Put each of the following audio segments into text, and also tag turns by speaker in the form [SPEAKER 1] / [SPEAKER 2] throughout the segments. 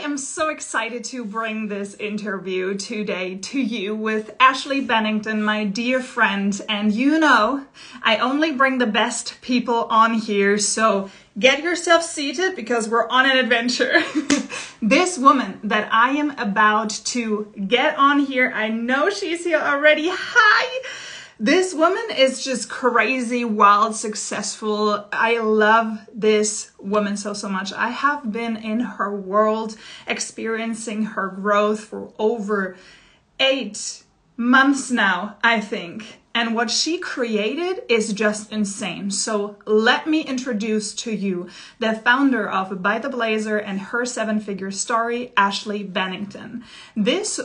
[SPEAKER 1] am so excited to bring this interview today to you with Ashley Bennington, my dear friend. And you know, I only bring the best people on here, so get yourself seated because we're on an adventure. this woman that I am about to get on here, I know she's here already. Hi! This woman is just crazy, wild, successful. I love this woman so, so much. I have been in her world, experiencing her growth for over eight months now, I think. And what she created is just insane. So let me introduce to you the founder of Buy the Blazer and her seven figure story, Ashley Bennington. This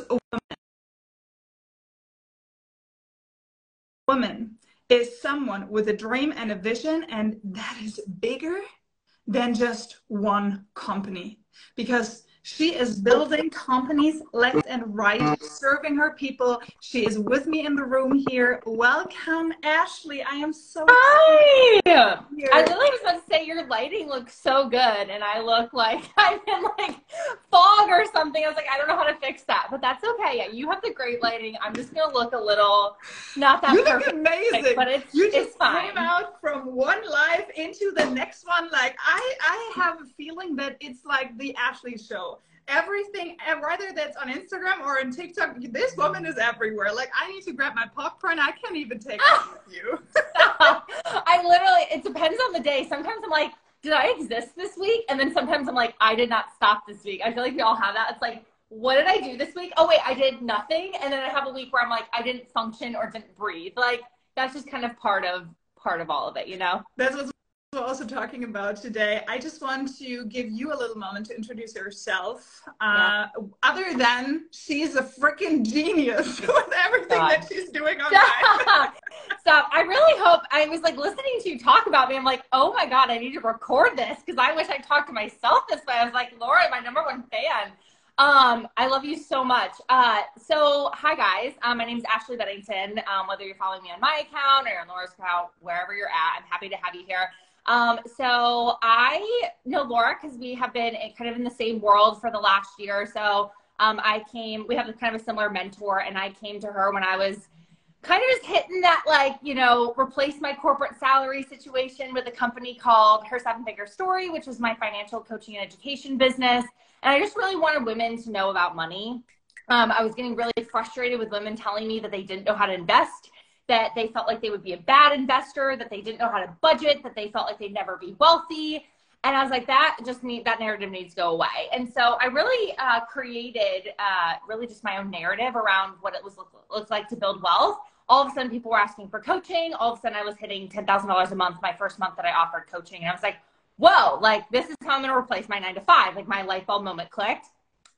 [SPEAKER 1] woman is someone with a dream and a vision, and that is bigger than just one company. Because she is building companies left and right, serving her people. She is with me in the room here. Welcome, Ashley. I am so
[SPEAKER 2] Hi. I literally was about to say your lighting looks so good, and I look like I'm in like fog or something. I was like, I don't know how to fix that, but that's okay. Yeah, you have the great lighting. I'm just gonna look a little not that
[SPEAKER 1] you
[SPEAKER 2] perfect,
[SPEAKER 1] look amazing,
[SPEAKER 2] but it's
[SPEAKER 1] you
[SPEAKER 2] it's
[SPEAKER 1] just
[SPEAKER 2] fine.
[SPEAKER 1] came out from one life into the next one. Like I, I have a feeling that it's like the Ashley show everything, and whether that's on Instagram or on TikTok, this woman is everywhere. Like, I need to grab my popcorn. I can't even take ah! it with you.
[SPEAKER 2] I literally, it depends on the day. Sometimes I'm like, did I exist this week? And then sometimes I'm like, I did not stop this week. I feel like we all have that. It's like, what did I do this week? Oh, wait, I did nothing. And then I have a week where I'm like, I didn't function or didn't breathe. Like, that's just kind of part of part of all of it, you know?
[SPEAKER 1] That's what's we're also talking about today. I just want to give you a little moment to introduce yourself. Uh, yeah. Other than she's a freaking genius with everything Stop. that she's doing online.
[SPEAKER 2] Stop. I really hope I was like listening to you talk about me. I'm like, oh my God, I need to record this because I wish I talked to myself this way. I was like, Laura, my number one fan. Um, I love you so much. Uh, so hi guys, um, my name is Ashley Bennington. Um, whether you're following me on my account or on Laura's account, wherever you're at, I'm happy to have you here. Um, so I know Laura because we have been kind of in the same world for the last year so. Um, I came, we have kind of a similar mentor, and I came to her when I was kind of just hitting that, like, you know, replace my corporate salary situation with a company called Her Seven Figure Story, which is my financial coaching and education business. And I just really wanted women to know about money. Um, I was getting really frustrated with women telling me that they didn't know how to invest that they felt like they would be a bad investor, that they didn't know how to budget, that they felt like they'd never be wealthy. And I was like, that just need that narrative needs to go away. And so I really uh, created uh, really just my own narrative around what it was look, looks like to build wealth. All of a sudden, people were asking for coaching. All of a sudden, I was hitting ten thousand dollars a month my first month that I offered coaching, and I was like, whoa, like this is how I'm going to replace my nine to five. Like my light bulb moment clicked,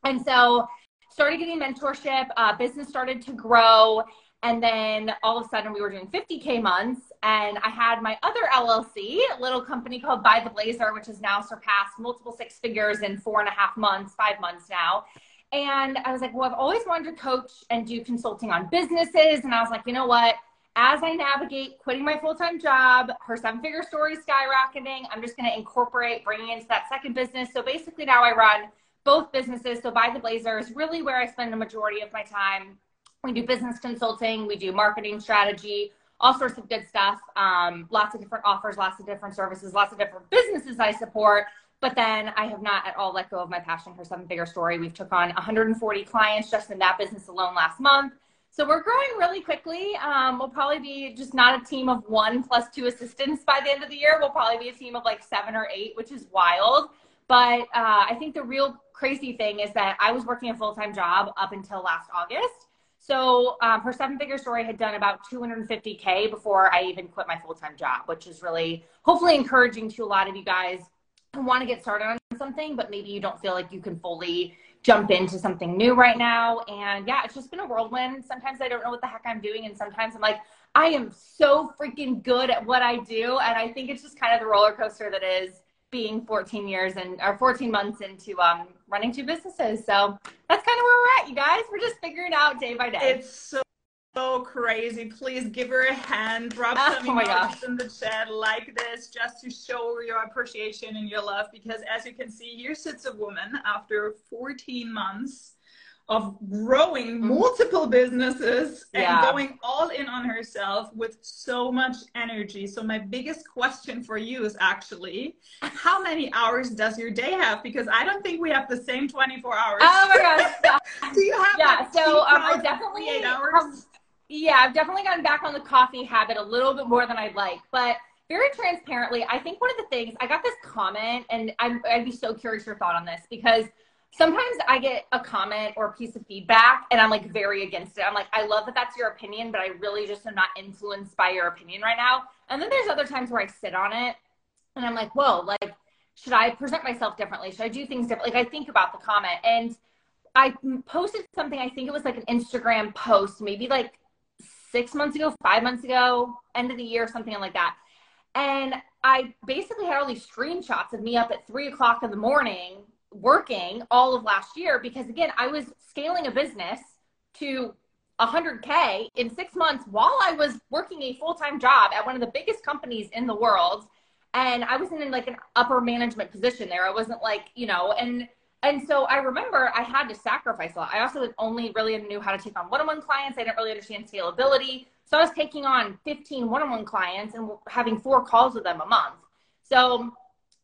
[SPEAKER 2] and so started getting mentorship. Uh, business started to grow and then all of a sudden we were doing 50K months. And I had my other LLC, a little company called Buy the Blazer, which has now surpassed multiple six figures in four and a half months, five months now. And I was like, well, I've always wanted to coach and do consulting on businesses. And I was like, you know what? As I navigate quitting my full time job, her seven figure story skyrocketing, I'm just going to incorporate bringing into that second business. So basically, now I run both businesses. So, Buy the Blazer is really where I spend the majority of my time we do business consulting, we do marketing strategy, all sorts of good stuff. Um, lots of different offers, lots of different services, lots of different businesses I support. But then I have not at all let go of my passion for seven figure story. We've took on 140 clients just in that business alone last month. So we're growing really quickly. Um, we'll probably be just not a team of one plus two assistants by the end of the year. We'll probably be a team of like seven or eight, which is wild. But uh, I think the real crazy thing is that I was working a full time job up until last August. So um, her seven figure story had done about 250K before I even quit my full time job, which is really hopefully encouraging to a lot of you guys who want to get started on something, but maybe you don't feel like you can fully jump into something new right now. And yeah, it's just been a whirlwind. Sometimes I don't know what the heck I'm doing. And sometimes I'm like, I am so freaking good at what I do. And I think it's just kind of the roller coaster that is being 14 years and or 14 months into um, running two businesses. So that's kind of where we're at, you guys. We're just figuring out day by day.
[SPEAKER 1] It's so so crazy. Please give her a hand, drop
[SPEAKER 2] Oh
[SPEAKER 1] some emojis in the chat like this just to show your appreciation and your love. Because as you can see, here sits a woman after 14 months of growing multiple businesses and
[SPEAKER 2] Mm-hmm. Yeah.
[SPEAKER 1] going all in on herself with so much energy. So my biggest question for you is actually how many hours does your day have? Because I don't think we have the same 24 hours.
[SPEAKER 2] Oh my gosh.
[SPEAKER 1] Do you have
[SPEAKER 2] Yeah,
[SPEAKER 1] like
[SPEAKER 2] so, um, I definitely
[SPEAKER 1] 48 hours?
[SPEAKER 2] Yeah, I've definitely gotten back on the coffee habit a little bit more than I'd like. But very transparently, I think one of the things I got this comment, and I'm, I'd be so curious your thought on this because sometimes I get a comment or a piece of feedback and I'm like very against it. I'm like, I love that that's your opinion, but I really just am not influenced by your opinion right now. And then there's other times where I sit on it and I'm like, whoa, like, should I present myself differently? Should I do things differently? Like, I think about the comment and I posted something, I think it was like an Instagram post, maybe like six months ago, five months ago, end of the year, something like that. And I basically had all these screenshots of me up at three o'clock in the morning working all of last year because, again, I was scaling a business to 100K in six months while I was working a full time job at one of the biggest companies in the world. And I wasn't in like an upper management position there. I wasn't like, you know, and and so I remember I had to sacrifice a lot. I also only really knew how to take on one-on-one clients. I didn't really understand scalability. So I was taking on 15 one-on-one clients and having four calls with them a month. So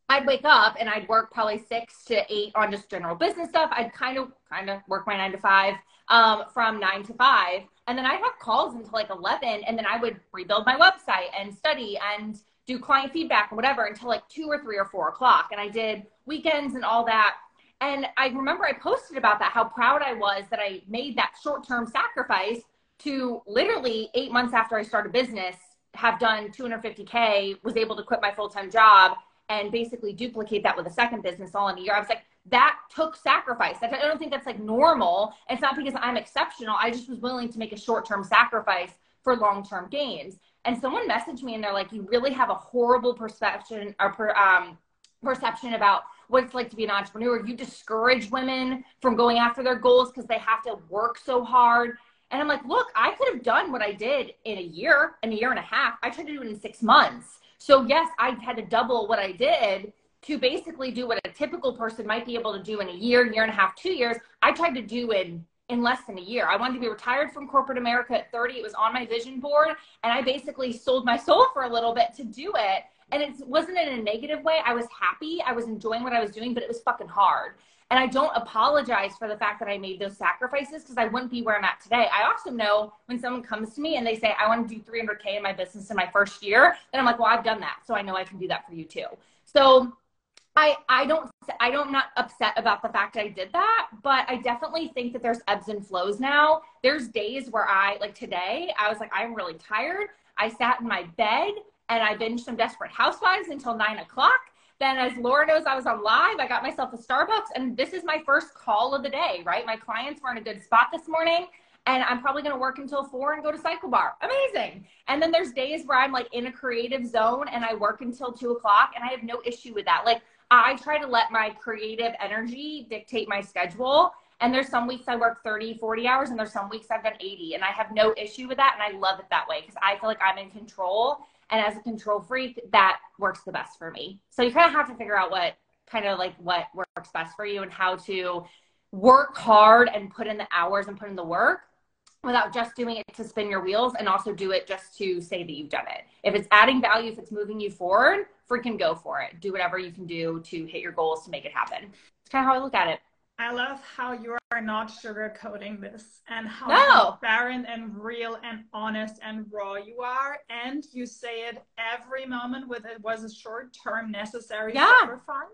[SPEAKER 2] I'd wake up and I'd work probably six to eight on just general business stuff. I'd kind of kind of work my nine to five um, from nine to five, and then I'd have calls until like eleven, and then I would rebuild my website and study and do client feedback and whatever until like two or three or four o'clock. And I did weekends and all that. And I remember I posted about that, how proud I was that I made that short term sacrifice to literally eight months after I started business, have done 250K, was able to quit my full time job and basically duplicate that with a second business all in a year. I was like, that took sacrifice. I don't think that's like normal. It's not because I'm exceptional. I just was willing to make a short term sacrifice for long term gains. And someone messaged me and they're like, you really have a horrible perception or per, um, perception about what it's like to be an entrepreneur. You discourage women from going after their goals because they have to work so hard. And I'm like, look, I could have done what I did in a year, in a year and a half. I tried to do it in six months. So yes, I had to double what I did to basically do what a typical person might be able to do in a year, year and a half, two years. I tried to do in in less than a year. I wanted to be retired from corporate America at 30. It was on my vision board, and I basically sold my soul for a little bit to do it. And it wasn't in a negative way. I was happy. I was enjoying what I was doing, but it was fucking hard. And I don't apologize for the fact that I made those sacrifices because I wouldn't be where I'm at today. I also know when someone comes to me and they say, I want to do 300K in my business in my first year, then I'm like, well, I've done that. So I know I can do that for you too. So I, I don't I don't not upset about the fact I did that, but I definitely think that there's ebbs and flows now. There's days where I like today, I was like, I'm really tired. I sat in my bed and I binged some Desperate Housewives until nine o'clock. Then, as Laura knows, I was on live. I got myself a Starbucks, and this is my first call of the day, right? My clients were in a good spot this morning, and I'm probably going to work until four and go to Cycle Bar. Amazing. And then there's days where I'm like in a creative zone and I work until two o'clock, and I have no issue with that. Like, I try to let my creative energy dictate my schedule. And there's some weeks I work 30, 40 hours, and there's some weeks I've done 80. And I have no issue with that. And I love it that way because I feel like I'm in control. And as a control freak, that works the best for me. So you kind of have to figure out what kind of like what works best for you and how to work hard and put in the hours and put in the work without just doing it to spin your wheels and also do it just to say that you've done it. If it's adding value, if it's moving you forward, freaking go for it. Do whatever you can do to hit your goals to make it happen. It's kind of how I look at it.
[SPEAKER 1] I love how you are not sugarcoating this and how
[SPEAKER 2] No.
[SPEAKER 1] transparent and real and honest and raw you are. And you say it every moment with it was a short term necessary
[SPEAKER 2] Yeah.
[SPEAKER 1] sacrifice.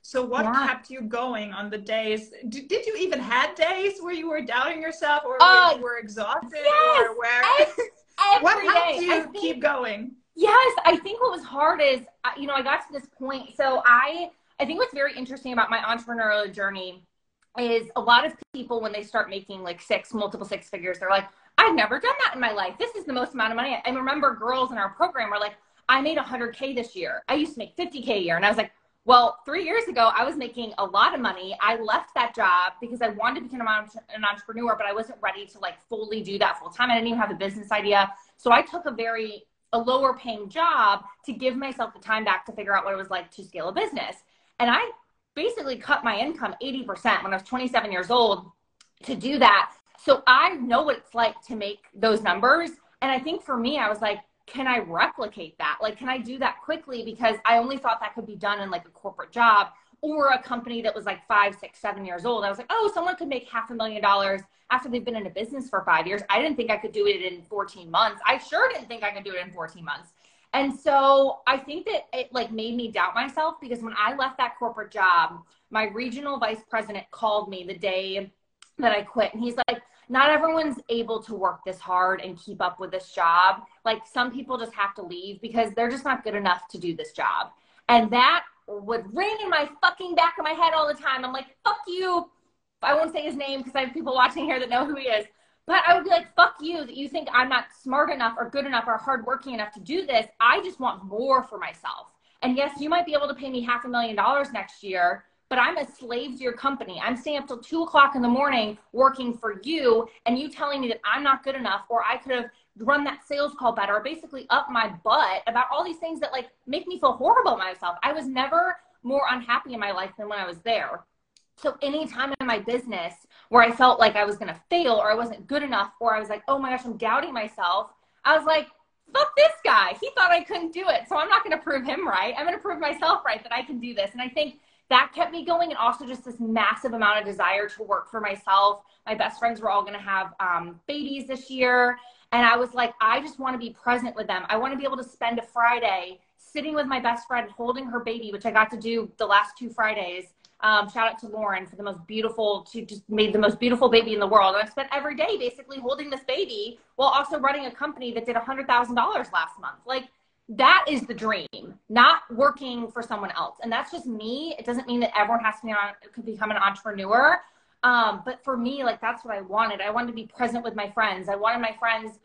[SPEAKER 1] So what
[SPEAKER 2] Yeah.
[SPEAKER 1] kept you going on the days? Did, did you even had days where you were doubting yourself or where you were exhausted
[SPEAKER 2] yes.
[SPEAKER 1] or where
[SPEAKER 2] Every
[SPEAKER 1] what helped you
[SPEAKER 2] think-
[SPEAKER 1] keep going?
[SPEAKER 2] Yes, I think what was hard is, uh, you know, I got to this point. So I, I think what's very interesting about my entrepreneurial journey is a lot of people when they start making like six, multiple six figures, they're like, I've never done that in my life. This is the most amount of money. I remember girls in our program were like, I made 100K this year. I used to make 50K a year. And I was like, Well, three years ago, I was making a lot of money. I left that job because I wanted to become an entrepreneur, but I wasn't ready to like fully do that full time. I didn't even have a business idea. So I took a very a lower paying job to give myself the time back to figure out what it was like to scale a business. And I basically cut my income 80% when I was 27 years old to do that. So I know what it's like to make those numbers. And I think for me, I was like, can I replicate that? Like, can I do that quickly? Because I only thought that could be done in like a corporate job or a company that was like five, six, seven years old. I was like, oh, someone could make half a million dollars after they've been in a business for five years. I didn't think I could do it in 14 months. I sure didn't think I could do it in 14 months. And so I think that it like made me doubt myself because when I left that corporate job, my regional vice president called me the day that I quit and he's like, not everyone's able to work this hard and keep up with this job. Like some people just have to leave because they're just not good enough to do this job. And that would ring in my fucking back of my head all the time. I'm like, fuck you. I won't say his name because I have people watching here that know who he is. But I would be like, fuck you that you think I'm not smart enough or good enough or hardworking enough to do this. I just want more for myself. And yes, you might be able to pay me half a million dollars next year, but I'm a slave to your company. I'm staying up till two o'clock in the morning working for you, and you telling me that I'm not good enough, or I could have run that sales call better, or basically up my butt about all these things that like make me feel horrible myself. I was never more unhappy in my life than when I was there. So anytime in my business where I felt like I was gonna fail or I wasn't good enough, or I was like, oh my gosh, I'm doubting myself, I was like, fuck this guy. He thought I couldn't do it. So I'm not gonna prove him right. I'm gonna prove myself right that I can do this. And I think that kept me going and also just this massive amount of desire to work for myself my best friends were all going to have um, babies this year and i was like i just want to be present with them i want to be able to spend a friday sitting with my best friend holding her baby which i got to do the last two fridays um, shout out to lauren for the most beautiful she just made the most beautiful baby in the world and i spent every day basically holding this baby while also running a company that did $100000 last month like that is the dream, not working for someone else. And that's just me. It doesn't mean that everyone has to be on, could become an entrepreneur. Um, but for me, like that's what I wanted. I wanted to be present with my friends. I wanted my friends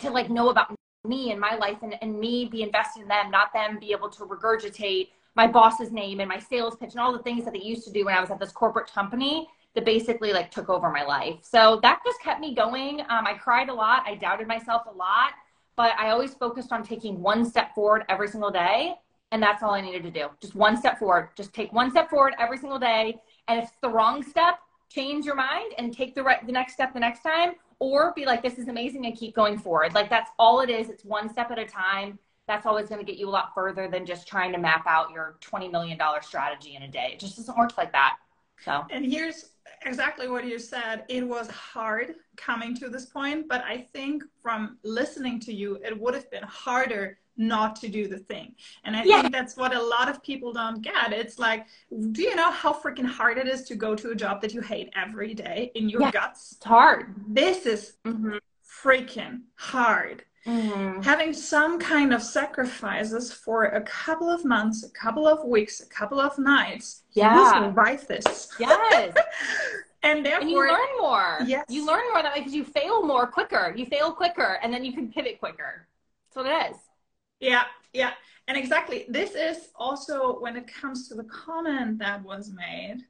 [SPEAKER 2] to like know about me and my life and, and me be invested in them, not them be able to regurgitate my boss's name and my sales pitch and all the things that they used to do when I was at this corporate company that basically like took over my life. So that just kept me going. Um, I cried a lot. I doubted myself a lot but I always focused on taking one step forward every single day. And that's all I needed to do. Just one step forward. Just take one step forward every single day. And if it's the wrong step, change your mind and take the right the next step the next time or be like this is amazing and keep going forward like that's all it is it's one step at a time that's always going to get you a lot further than just trying to map out your 20 million dollar strategy in a day it just doesn't work like that so
[SPEAKER 1] and here's exactly what you said. It was hard coming to this point, but I think from listening to you, it would have been harder not to do the thing. And I yeah. think that's what a lot of people don't get. It's like, do you know how freaking hard it is to go to a job that you hate every day in your yeah, guts?
[SPEAKER 2] It's hard.
[SPEAKER 1] This is mm-hmm. freaking hard. Mm-hmm. Having some kind of sacrifices for a couple of months, a couple of weeks, a couple of nights.
[SPEAKER 2] Yeah.
[SPEAKER 1] You survive this.
[SPEAKER 2] Yes.
[SPEAKER 1] and therefore
[SPEAKER 2] and you learn more.
[SPEAKER 1] Yes.
[SPEAKER 2] You learn more that way because you fail more quicker. You fail quicker and then you can pivot quicker. That's what it is.
[SPEAKER 1] Yeah, yeah. And exactly. This is also when it comes to the comment that was made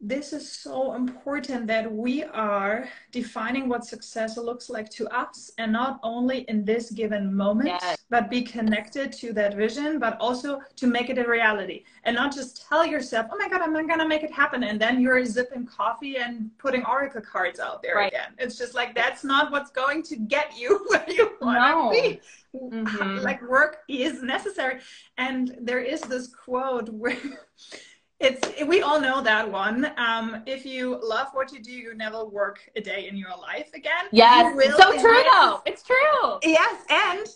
[SPEAKER 1] this is so important that we are defining what success looks like to us and not only in this given moment yes. but be connected to that vision but also to make it a reality and not just tell yourself oh my god i'm not gonna make it happen and then you're zipping coffee and putting oracle cards out there right. again it's just like that's not what's going to get you where you want to no. be mm-hmm. like work is necessary and there is this quote where it's we all know that one. Um, if you love what you do, you never work a day in your life again.
[SPEAKER 2] Yes, so true though. It's true.
[SPEAKER 1] Yes, and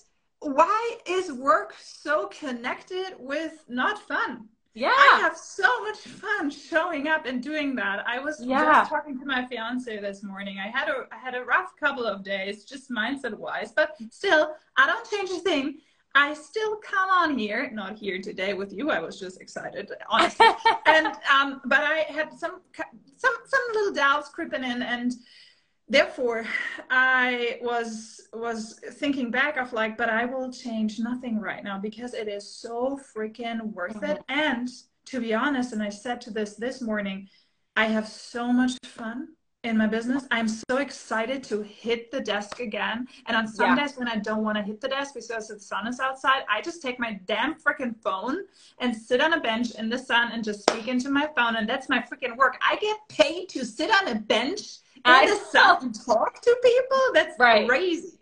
[SPEAKER 1] why is work so connected with not fun?
[SPEAKER 2] Yeah,
[SPEAKER 1] I have so much fun showing up and doing that. I was yeah. just talking to my fiance this morning. I had a I had a rough couple of days, just mindset wise, but still, I don't change a thing I still come on here, not here today with you. I was just excited, honestly. and um, but I had some some some little doubts creeping in, and therefore i was was thinking back of like but i will change nothing right now because it is so freaking worth mm-hmm. it and to be honest and i said to this this morning i have so much fun in my business. I'm so excited to hit the desk again. And on some yeah. days when I don't want to hit the desk because the sun is outside, I just take my damn freaking phone and sit on a bench in the sun and just speak into my phone. And that's my freaking work. I get paid to sit on a bench in I the sun and talk to people. That's right. crazy.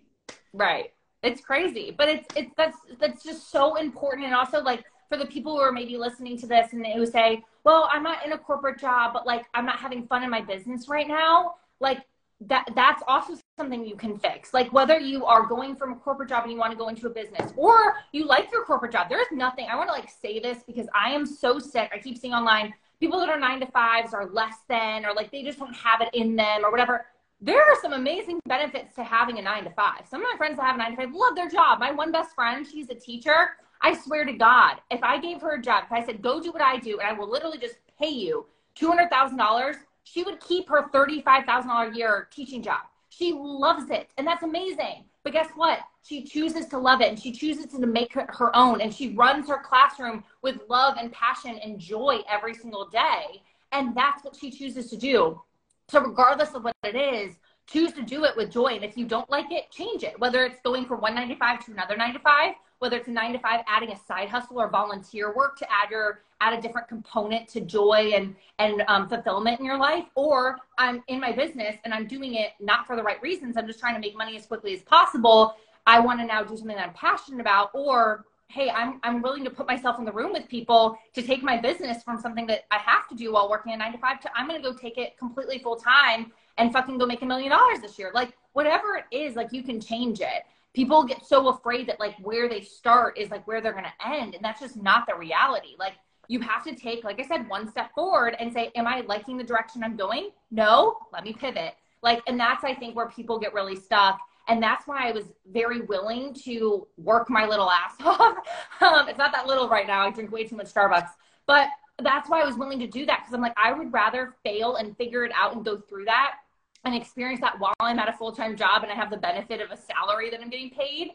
[SPEAKER 2] Right. It's crazy. But it's it's that's that's just so important. And also like for the people who are maybe listening to this and who say, well, I'm not in a corporate job, but like I'm not having fun in my business right now. Like that that's also something you can fix. Like whether you are going from a corporate job and you want to go into a business or you like your corporate job. There is nothing. I want to like say this because I am so sick. I keep seeing online people that are 9 to 5s are less than or like they just don't have it in them or whatever. There are some amazing benefits to having a 9 to 5. Some of my friends that have a 9 to 5 love their job. My one best friend, she's a teacher I swear to God, if I gave her a job, if I said, go do what I do, and I will literally just pay you $200,000, she would keep her $35,000 a year teaching job. She loves it. And that's amazing. But guess what? She chooses to love it and she chooses to make it her own. And she runs her classroom with love and passion and joy every single day. And that's what she chooses to do. So, regardless of what it is, choose to do it with joy. And if you don't like it, change it. Whether it's going from 195 to another 95, whether it's a nine to five, adding a side hustle or volunteer work to add your add a different component to joy and and um, fulfillment in your life, or I'm in my business and I'm doing it not for the right reasons. I'm just trying to make money as quickly as possible. I want to now do something that I'm passionate about, or hey, I'm I'm willing to put myself in the room with people to take my business from something that I have to do while working a nine to five to I'm gonna go take it completely full time and fucking go make a million dollars this year. Like whatever it is, like you can change it. People get so afraid that like where they start is like where they're gonna end. And that's just not the reality. Like you have to take, like I said, one step forward and say, Am I liking the direction I'm going? No, let me pivot. Like, and that's I think where people get really stuck and that's why I was very willing to work my little ass off. um, it's not that little right now. I drink way too much Starbucks, but that's why I was willing to do that because I'm like, I would rather fail and figure it out and go through that and experience that while I'm at a full time job and I have the benefit of a salary that I'm getting paid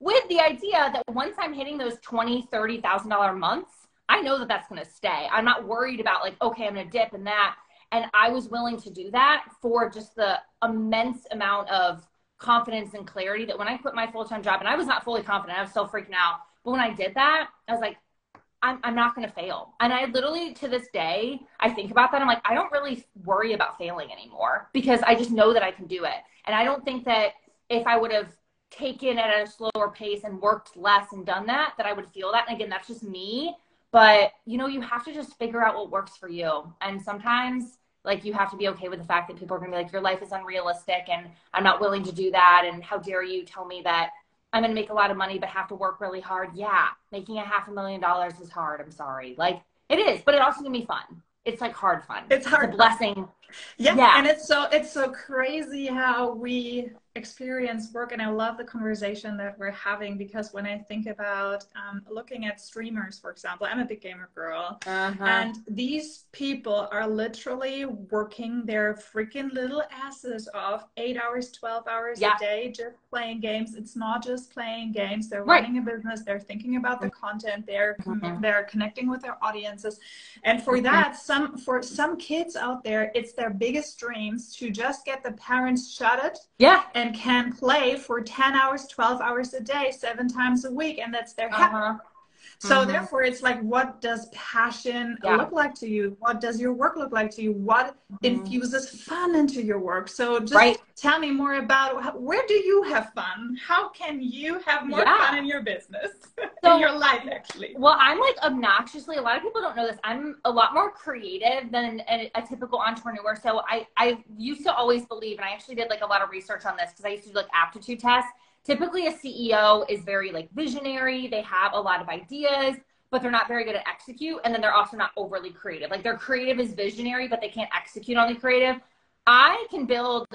[SPEAKER 2] with the idea that once I'm hitting those twenty, thirty thousand dollar months, I know that that's going to stay. I'm not worried about like, okay, I'm going to dip in that. And I was willing to do that for just the immense amount of confidence and clarity that when I quit my full time job, and I was not fully confident, I was still freaking out. But when I did that, I was like, I'm, I'm not going to fail. And I literally, to this day, I think about that. I'm like, I don't really worry about failing anymore because I just know that I can do it. And I don't think that if I would have taken it at a slower pace and worked less and done that, that I would feel that. And again, that's just me. But, you know, you have to just figure out what works for you. And sometimes like you have to be okay with the fact that people are going to be like your life is unrealistic and i'm not willing to do that and how dare you tell me that i'm going to make a lot of money but have to work really hard. Yeah making a half a million dollars is hard i'm sorry. Like it is but it also can be fun. It's like hard fun.
[SPEAKER 1] It's hard
[SPEAKER 2] it's a blessing.
[SPEAKER 1] Yeah. yeah. and it's so it's so crazy how we experience work and i love the conversation that we're having because when i think about um, looking at streamers for example i'm a big gamer girl uh-huh. and these people are literally working their freaking little asses off eight hours 12 hours yeah. a day just playing games it's not just playing games they're right. running a business they're thinking about the content they're mm-hmm. they're connecting with their audiences and for mm-hmm. that some for some kids out there it's their biggest dreams to just get the parents shut it
[SPEAKER 2] yeah
[SPEAKER 1] and and can play for 10 hours 12 hours a day seven times a week and that's their uh-huh. So mm-hmm. therefore, it's like, what does passion yeah. look like to you? What does your work look like to you? What mm-hmm. infuses fun into your work? So just right. tell me more about how, where do you have fun? How can you have more yeah. fun in your business, so, in your life, actually?
[SPEAKER 2] Well, I'm like obnoxiously. A lot of people don't know this. I'm a lot more creative than a, a typical entrepreneur. So I I used to always believe, and I actually did like a lot of research on this because I used to do like aptitude tests typically a CEO is very like visionary. They have a lot of ideas, but they're not very good at execute. And then they're also not overly creative. Like their creative is visionary, but they can't execute on the creative. I can build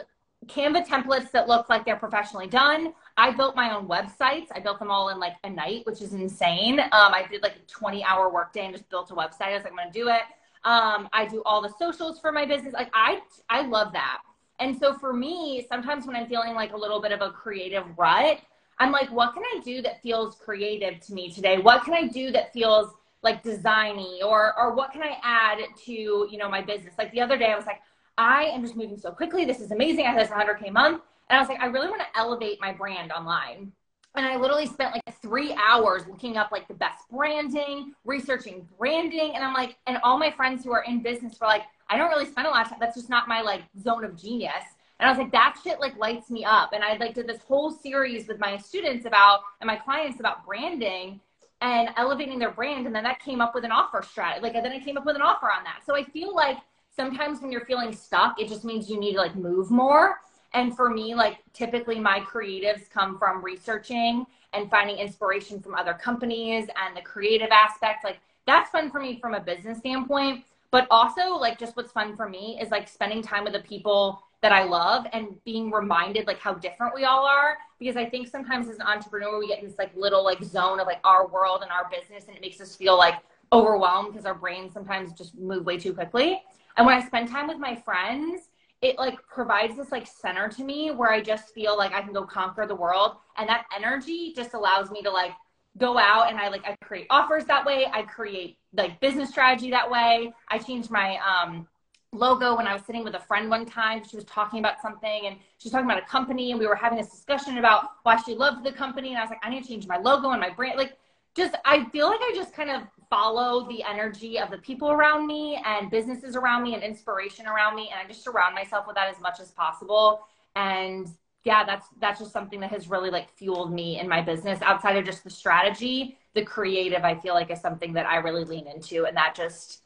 [SPEAKER 2] Canva templates that look like they're professionally done. I built my own websites. I built them all in like a night, which is insane. Um, I did like a 20 hour workday and just built a website. I was like, I'm going to do it. Um, I do all the socials for my business. Like I, I love that. And so for me, sometimes when I'm feeling like a little bit of a creative rut, I'm like, what can I do that feels creative to me today? What can I do that feels like designy or or what can I add to, you know, my business? Like the other day I was like, I am just moving so quickly. This is amazing. I have this 100k month. And I was like, I really want to elevate my brand online. And I literally spent like three hours looking up like the best branding, researching branding. And I'm like, and all my friends who are in business were like, I don't really spend a lot of time. That's just not my like zone of genius. And I was like, that shit like lights me up. And I like did this whole series with my students about and my clients about branding and elevating their brand. And then that came up with an offer strategy. Like then I came up with an offer on that. So I feel like sometimes when you're feeling stuck, it just means you need to like move more. And for me, like typically my creatives come from researching and finding inspiration from other companies and the creative aspect. Like that's fun for me from a business standpoint. But also, like, just what's fun for me is like spending time with the people that I love and being reminded like how different we all are. Because I think sometimes as an entrepreneur, we get in this like little like zone of like our world and our business, and it makes us feel like overwhelmed because our brains sometimes just move way too quickly. And when I spend time with my friends, it like provides this like center to me where I just feel like I can go conquer the world. And that energy just allows me to like go out and I like I create offers that way. I create like business strategy that way. I changed my um logo when I was sitting with a friend one time. She was talking about something and she was talking about a company and we were having this discussion about why she loved the company. And I was like, I need to change my logo and my brand. Like just I feel like I just kind of follow the energy of the people around me and businesses around me and inspiration around me and I just surround myself with that as much as possible. And yeah, that's that's just something that has really like fueled me in my business outside of just the strategy. The creative I feel like is something that I really lean into and that just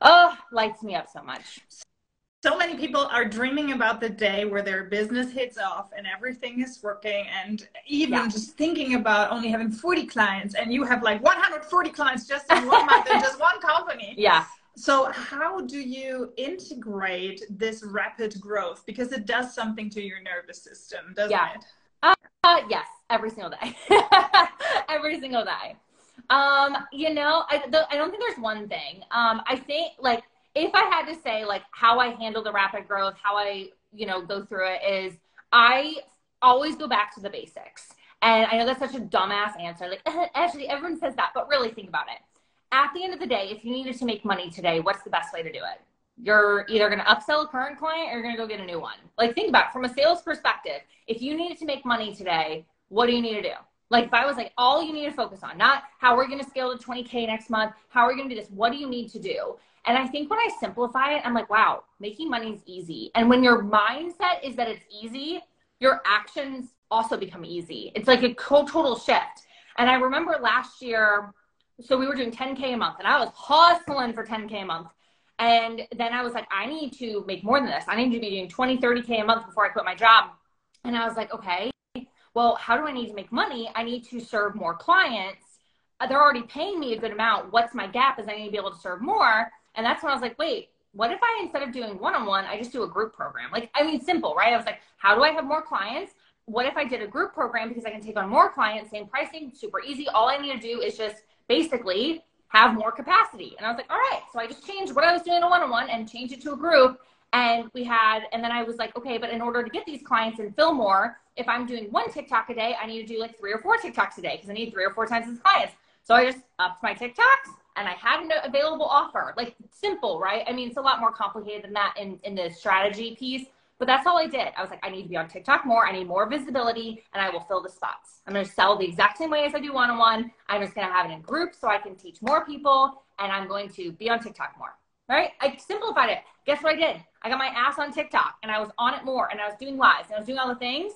[SPEAKER 2] oh lights me up so much
[SPEAKER 1] so many people are dreaming about the day where their business hits off and everything is working and even yeah. just thinking about only having 40 clients and you have like 140 clients just in one month in just one company.
[SPEAKER 2] Yeah.
[SPEAKER 1] So how do you integrate this rapid growth? Because it does something to your nervous system doesn't yeah. it?
[SPEAKER 2] Uh, uh, yes every single day. Every single day. Um you know I, the, I don't think there's one thing. Um i think like if I had to say like how I handle the rapid growth, how I, you know, go through it is I always go back to the basics. And I know that's such a dumbass answer. Like, actually, everyone says that, but really think about it. At the end of the day, if you needed to make money today, what's the best way to do it? You're either going to upsell a current client or you're going to go get a new one. Like, think about it from a sales perspective. If you needed to make money today, what do you need to do? Like, if I was like, all you need to focus on, not how we're going to scale to 20K next month, how are we going to do this? What do you need to do? And I think when I simplify it, I'm like, wow, making money is easy. And when your mindset is that it's easy, your actions also become easy. It's like a total shift. And I remember last year, so we were doing 10K a month and I was hustling for 10K a month. And then I was like, I need to make more than this. I need to be doing 20, 30K a month before I quit my job. And I was like, okay, well, how do I need to make money? I need to serve more clients. They're already paying me a good amount. What's my gap is I need to be able to serve more. And that's when I was like, wait, what if I, instead of doing one on one, I just do a group program? Like, I mean, simple, right? I was like, how do I have more clients? What if I did a group program because I can take on more clients, same pricing, super easy. All I need to do is just basically have more capacity. And I was like, all right. So I just changed what I was doing a one on one and changed it to a group. And we had, and then I was like, okay, but in order to get these clients and fill more, if I'm doing one TikTok a day, I need to do like three or four TikToks a day because I need three or four times as clients. So I just upped my TikToks and I had an available offer. Like simple, right? I mean, it's a lot more complicated than that in, in the strategy piece, but that's all I did. I was like, I need to be on TikTok more. I need more visibility and I will fill the spots. I'm going to sell the exact same way as I do one on one. I'm just going to have it in groups so I can teach more people and I'm going to be on TikTok more. Right? I simplified it. Guess what I did? I got my ass on TikTok and I was on it more and I was doing lives and I was doing all the things.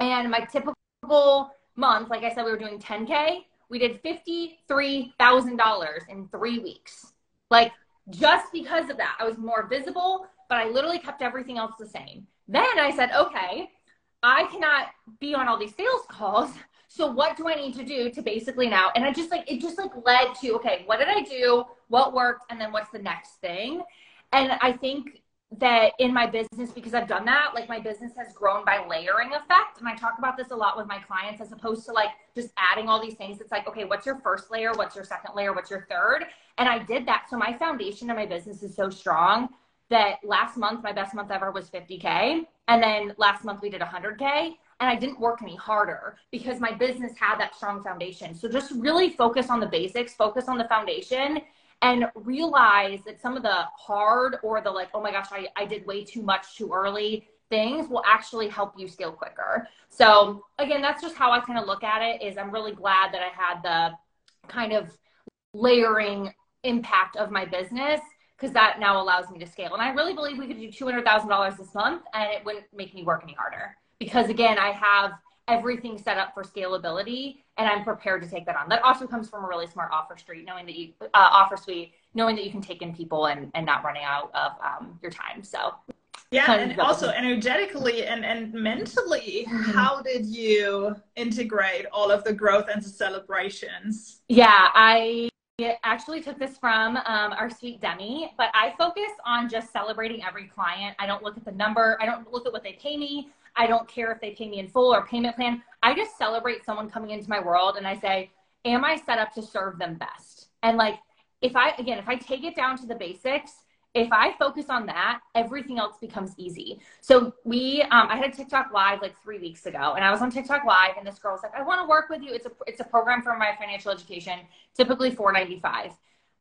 [SPEAKER 2] And my typical month, like I said, we were doing 10K we did $53,000 in three weeks. Like, just because of that, I was more visible, but I literally kept everything else the same. Then I said, okay, I cannot be on all these sales calls. So what do I need to do to basically now? And I just like, it just like led to, okay, what did I do? What worked? And then what's the next thing? And I think that in my business because I've done that, like my business has grown by layering effect. And I talk about this a lot with my clients as opposed to like just adding all these things. It's like, okay, what's your first layer? What's your second layer? What's your third? And I did that. So my foundation of my business is so strong that last month, my best month ever was 50K. And then last month we did 100K and I didn't work any harder because my business had that strong foundation. So just really focus on the basics, focus on the foundation and realize that some of the hard or the like, oh my gosh, I, I did way too much too early things will actually help you scale quicker. So again, that's just how I kind of look at it is I'm really glad that I had the kind of layering impact of my business because that now allows me to scale. And I really believe we could do $200,000 this month and it wouldn't make me work any harder because again, I have everything set up for scalability and I'm prepared to take that on. That also comes from a really smart offer street, knowing that you uh, offer suite, knowing that you can take in people and, and not running out of um, your time. So
[SPEAKER 1] yeah and also energetically and, and mentally mm-hmm. how did you integrate all of the growth and the celebrations
[SPEAKER 2] yeah i actually took this from um, our sweet demi but i focus on just celebrating every client i don't look at the number i don't look at what they pay me i don't care if they pay me in full or payment plan i just celebrate someone coming into my world and i say am i set up to serve them best and like if i again if i take it down to the basics if I focus on that, everything else becomes easy. So we, um, I had a TikTok live like three weeks ago, and I was on TikTok live, and this girl was like, "I want to work with you. It's a it's a program for my financial education, typically four ninety five,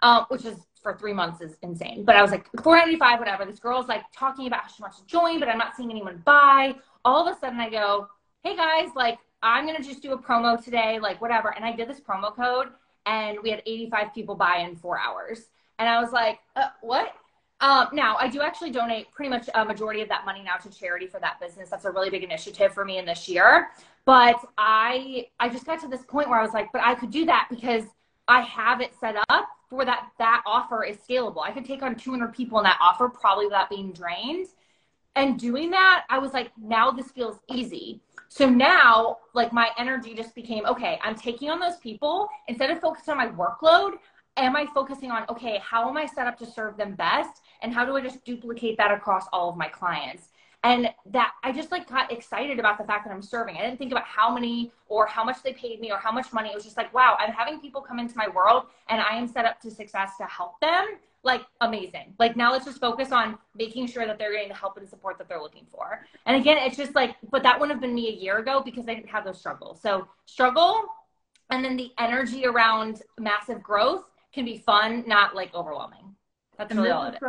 [SPEAKER 2] um, which is for three months is insane. But I was like four ninety five, whatever. This girl's like talking about how she wants to join, but I'm not seeing anyone buy. All of a sudden, I go, "Hey guys, like I'm gonna just do a promo today, like whatever." And I did this promo code, and we had eighty five people buy in four hours, and I was like, uh, "What?" Um, now, I do actually donate pretty much a majority of that money now to charity for that business. That's a really big initiative for me in this year. But I, I just got to this point where I was like, but I could do that because I have it set up for that. That offer is scalable. I could take on 200 people in that offer probably without being drained. And doing that, I was like, now this feels easy. So now, like my energy just became okay. I'm taking on those people instead of focusing on my workload am I focusing on, okay, how am I set up to serve them best? And how do I just duplicate that across all of my clients? And that I just like got excited about the fact that I'm serving. I didn't think about how many or how much they paid me or how much money. It was just like, wow, I'm having people come into my world and I am set up to success to help them. Like amazing. Like now let's just focus on making sure that they're getting the help and support that they're looking for. And again, it's just like, but that wouldn't have been me a year ago because I didn't have those struggles. So struggle and then the energy around massive growth can be fun, not like overwhelming. That's really all it is.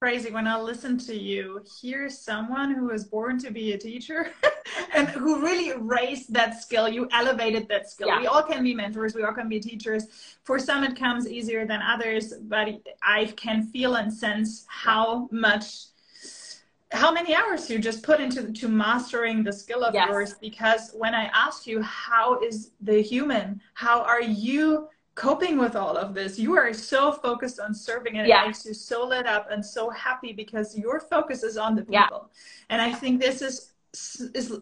[SPEAKER 1] Crazy when I listen to you. Here's someone who was born to be a teacher and who really raised that skill. You elevated that skill. Yeah. We all can be mentors. We all can be teachers. For some, it comes easier than others, but I can feel and sense how much how many hours you just put into to mastering the skill of yes. yours because when i asked you how is the human how are you coping with all of this. You are so focused on serving and yeah. it makes you so lit up and so happy because your focus is on the people. Yeah. And I think this is is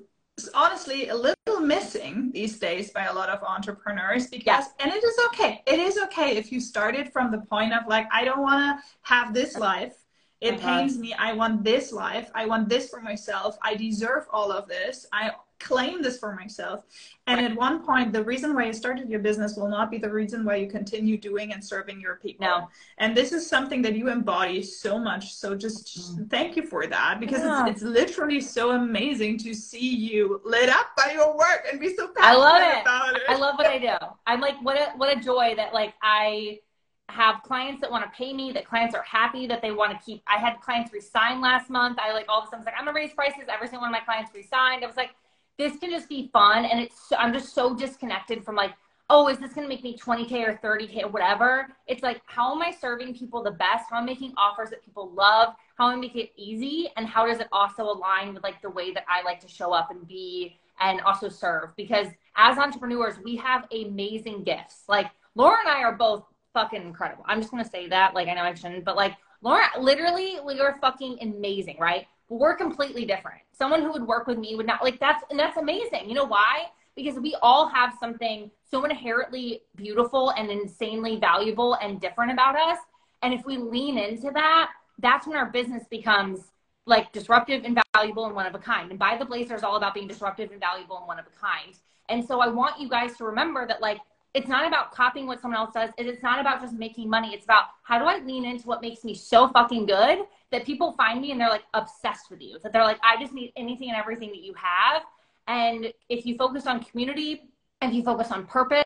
[SPEAKER 1] honestly a little missing these days by a lot of entrepreneurs because yeah. and it is okay. It is okay if you started from the point of like I don't want to have this life. It uh-huh. pains me. I want this life. I want this for myself. I deserve all of this. I claim this for myself. And at one point, the reason why you started your business will not be the reason why you continue doing and serving your people. No. And this is something that you embody so much. So just mm. thank you for that because yeah. it's, it's literally so amazing to see you lit up by your work and be so passionate I love it. about it.
[SPEAKER 2] I love what I do. I'm like, what a, what a joy that like I have clients that want to pay me, that clients are happy that they want to keep. I had clients resign last month. I like all of a sudden was like, I'm gonna raise prices. Every single one of my clients resigned. I was like, this can just be fun and it's i'm just so disconnected from like oh is this going to make me 20k or 30k or whatever? It's like how am i serving people the best? How am i making offers that people love? How am i making it easy? And how does it also align with like the way that i like to show up and be and also serve? Because as entrepreneurs we have amazing gifts. Like laura and i are both fucking incredible. I'm just going to say that. Like i know i shouldn't but like laura literally we are fucking amazing right we're completely different. Someone who would work with me would not like that's and that's amazing. You know why? Because we all have something so inherently beautiful and insanely valuable and different about us. And if we lean into that, that's when our business becomes like disruptive and valuable and one of a kind. And Buy the Blazer is all about being disruptive and valuable and one of a kind. And so I want you guys to remember that like it's not about copying what someone else does. It's not about just making money. It's about how do I lean into what makes me so fucking good that people find me and they're like obsessed with you. That they're like, I just need anything and everything that you have. And if you focus on community, if you focus on purpose,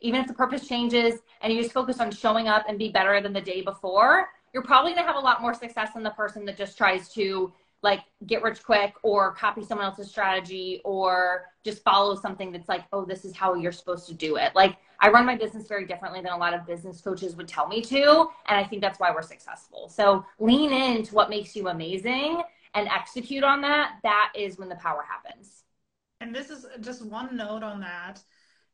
[SPEAKER 2] even if the purpose changes and you just focus on showing up and be better than the day before, you're probably to have a lot more success than the person that just tries to like get rich quick or copy someone else's strategy or just follow something that's like, oh, this is how you're supposed to do it. Like I run my business very differently than a lot of business coaches would tell me to. And I think that's why we're successful. So lean into what makes you amazing and execute on that. That is when the power happens.
[SPEAKER 1] And this is just one note on that.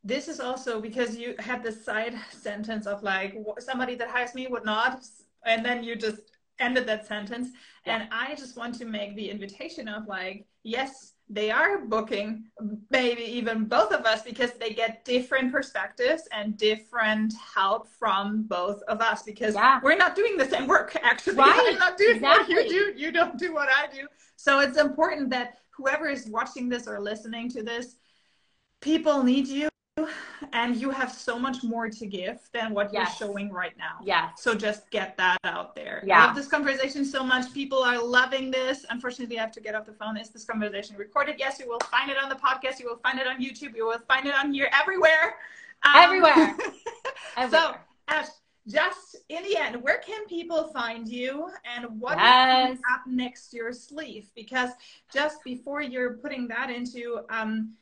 [SPEAKER 1] This is also because you had this side sentence of like somebody that hires me would not, and then you just ended that sentence. Yeah. And I just want to make the invitation of like, yes, they are booking maybe even both of us because they get different perspectives and different help from both of us because yeah. we're not doing the same work actually. Right. I'm not doing exactly. what you do. You don't do what I do. So it's important that whoever is watching this or listening to this, people need you and you have so much more to give than what yes. you're showing right now.
[SPEAKER 2] Yeah.
[SPEAKER 1] So just get that out there.
[SPEAKER 2] Yeah.
[SPEAKER 1] I love this conversation so much. People are loving this. Unfortunately, I have to get off the phone. Is this conversation recorded? Yes, you will find it on the podcast. You will find it on YouTube. You will find it on here everywhere.
[SPEAKER 2] Um, everywhere.
[SPEAKER 1] everywhere. So, Ash, just in the end, where can people find you and what yes. is up next to your sleeve? Because just before you're putting that into um,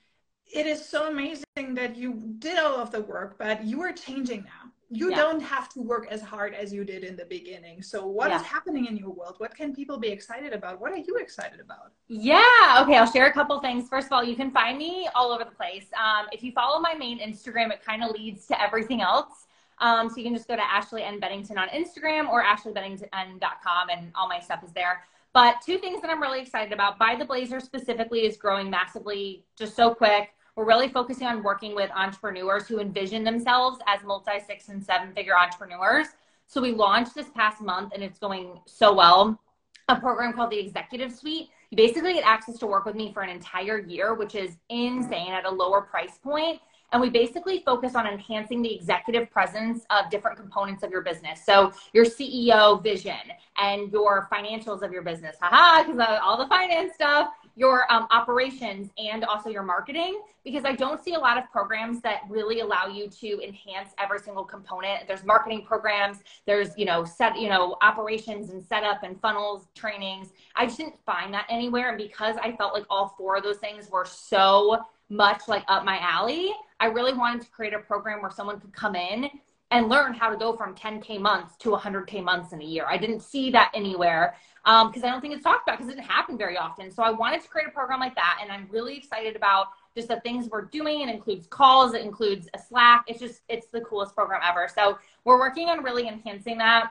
[SPEAKER 1] it is so amazing that you did all of the work, but you are changing now. You yeah. don't have to work as hard as you did in the beginning. So, what yeah. is happening in your world? What can people be excited about? What are you excited about?
[SPEAKER 2] Yeah. Okay. I'll share a couple things. First of all, you can find me all over the place. Um, if you follow my main Instagram, it kind of leads to everything else. Um, so, you can just go to Ashley N. Bennington on Instagram or ashleybennington.com, and all my stuff is there. But two things that I'm really excited about Buy the Blazer specifically is growing massively, just so quick. We're really focusing on working with entrepreneurs who envision themselves as multi six and seven figure entrepreneurs. So we launched this past month and it's going so well. A program called the Executive Suite. You basically get access to work with me for an entire year, which is insane at a lower price point. And we basically focus on enhancing the executive presence of different components of your business. So your CEO vision and your financials of your business. Haha, because all the finance stuff your um, operations and also your marketing because I don't see a lot of programs that really allow you to enhance every single component. There's marketing programs, there's you know set you know operations and setup and funnels trainings. I just didn't find that anywhere, and because I felt like all four of those things were so much like up my alley, I really wanted to create a program where someone could come in and learn how to go from 10k months to 100k months in a year. I didn't see that anywhere because um, I don't think it's talked about because it didn't happen very often. So I wanted to create a program like that, and I'm really excited about just the things we're doing. It includes calls, it includes a Slack. It's just it's the coolest program ever. So we're working on really enhancing that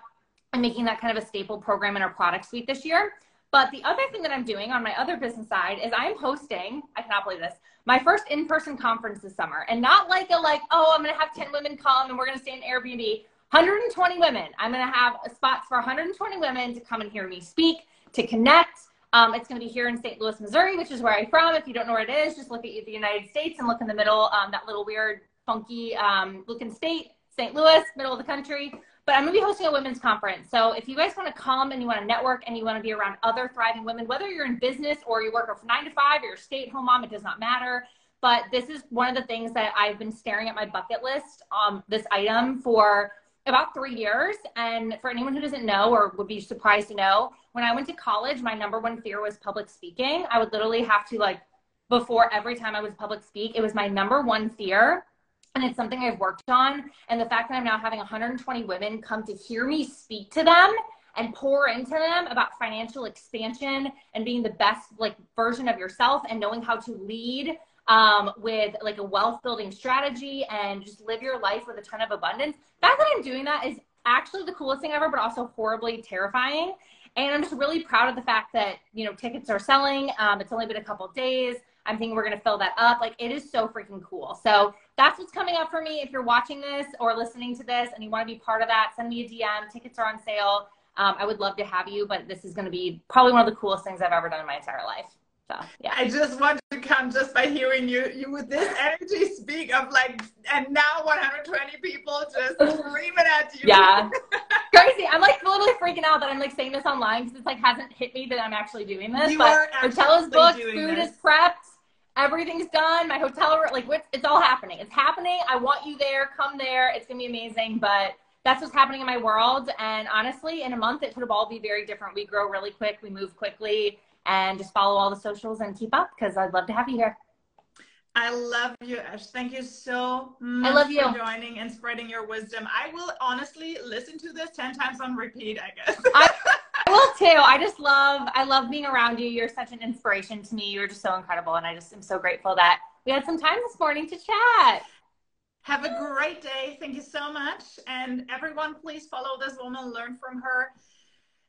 [SPEAKER 2] and making that kind of a staple program in our product suite this year. But the other thing that I'm doing on my other business side is I'm hosting, I cannot believe this, my first in-person conference this summer. And not like a like, oh, I'm gonna have 10 women come and we're gonna stay in Airbnb. 120 women. I'm to have spots for 120 women to come and hear me speak, to connect. Um, it's going to be here in St. Louis, Missouri, which is where I'm from. If you don't know where it is, just look at the United States and look in the middle, um, that little weird, funky um, looking state, St. Louis, middle of the country. But I'm going to be hosting a women's conference. So if you guys want to come and you want to network and you want to be around other thriving women, whether you're in business or you work from nine to five or you're stay at home mom, it does not matter. But this is one of the things that I've been staring at my bucket list, um, this item for about three years. And for anyone who doesn't know or would be surprised to know, when I went to college, my number one fear was public speaking. I would literally have to like before every time I was public speak, it was my number one fear. And it's something I've worked on. And the fact that I'm now having 120 women come to hear me speak to them and pour into them about financial expansion and being the best like version of yourself and knowing how to lead um, with like a wealth building strategy and just live your life with a ton of abundance. The fact that I'm doing that is actually the coolest thing ever, but also horribly terrifying. And I'm just really proud of the fact that, you know, tickets are selling. Um, it's only been a couple days. I'm thinking we're going to fill that up. Like it is so freaking cool. So that's what's coming up for me. If you're watching this or listening to this and you want to be part of that, send me a DM. Tickets are on sale. Um, I would love to have you, but this is going to be probably one of the coolest things I've ever done in my entire life. So yeah.
[SPEAKER 1] I just want to come just by hearing you you with this energy speak of like and now 120 people just screaming at you.
[SPEAKER 2] Yeah. Crazy. I'm like literally freaking out that I'm like saying this online because it's like hasn't hit me that I'm actually doing this.
[SPEAKER 1] You
[SPEAKER 2] but
[SPEAKER 1] are
[SPEAKER 2] hotel is
[SPEAKER 1] absolutely
[SPEAKER 2] booked, food
[SPEAKER 1] this.
[SPEAKER 2] is prepped, everything's done. My hotel like it's, it's all happening. It's happening. I want you there. Come there. It's gonna be amazing. But that's what's happening in my world. And honestly, in a month, it could all be very different. We grow really quick. We move quickly. And just follow all the socials and keep up because I'd love to have you here.
[SPEAKER 1] I love you, Ash. Thank you so much
[SPEAKER 2] love you.
[SPEAKER 1] for joining and spreading your wisdom. I will honestly listen to this 10 times on repeat, I guess.
[SPEAKER 2] I will too. I just love I love being around you. You're such an inspiration to me. You're just so incredible and I just am so grateful that we had some time this morning to chat.
[SPEAKER 1] Have a great day. Thank you so much. And everyone, please follow this woman, learn from her.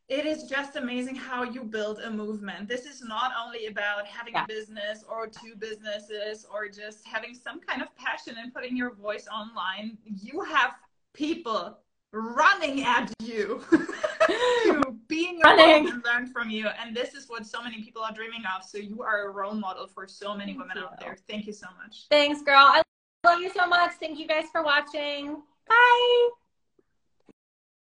[SPEAKER 1] It is just amazing how you build a movement. This is not only about having
[SPEAKER 2] Yeah.
[SPEAKER 1] a business or two businesses or just having some kind of passion and putting your voice online. You have people running at you to be in your
[SPEAKER 2] Running.
[SPEAKER 1] and learn from you. And this is what so many people are dreaming of. So you are a role model for so many
[SPEAKER 2] Thank
[SPEAKER 1] women out there. Thank you so much.
[SPEAKER 2] Thanks, girl. I love you so much. Thank you guys for watching. Bye.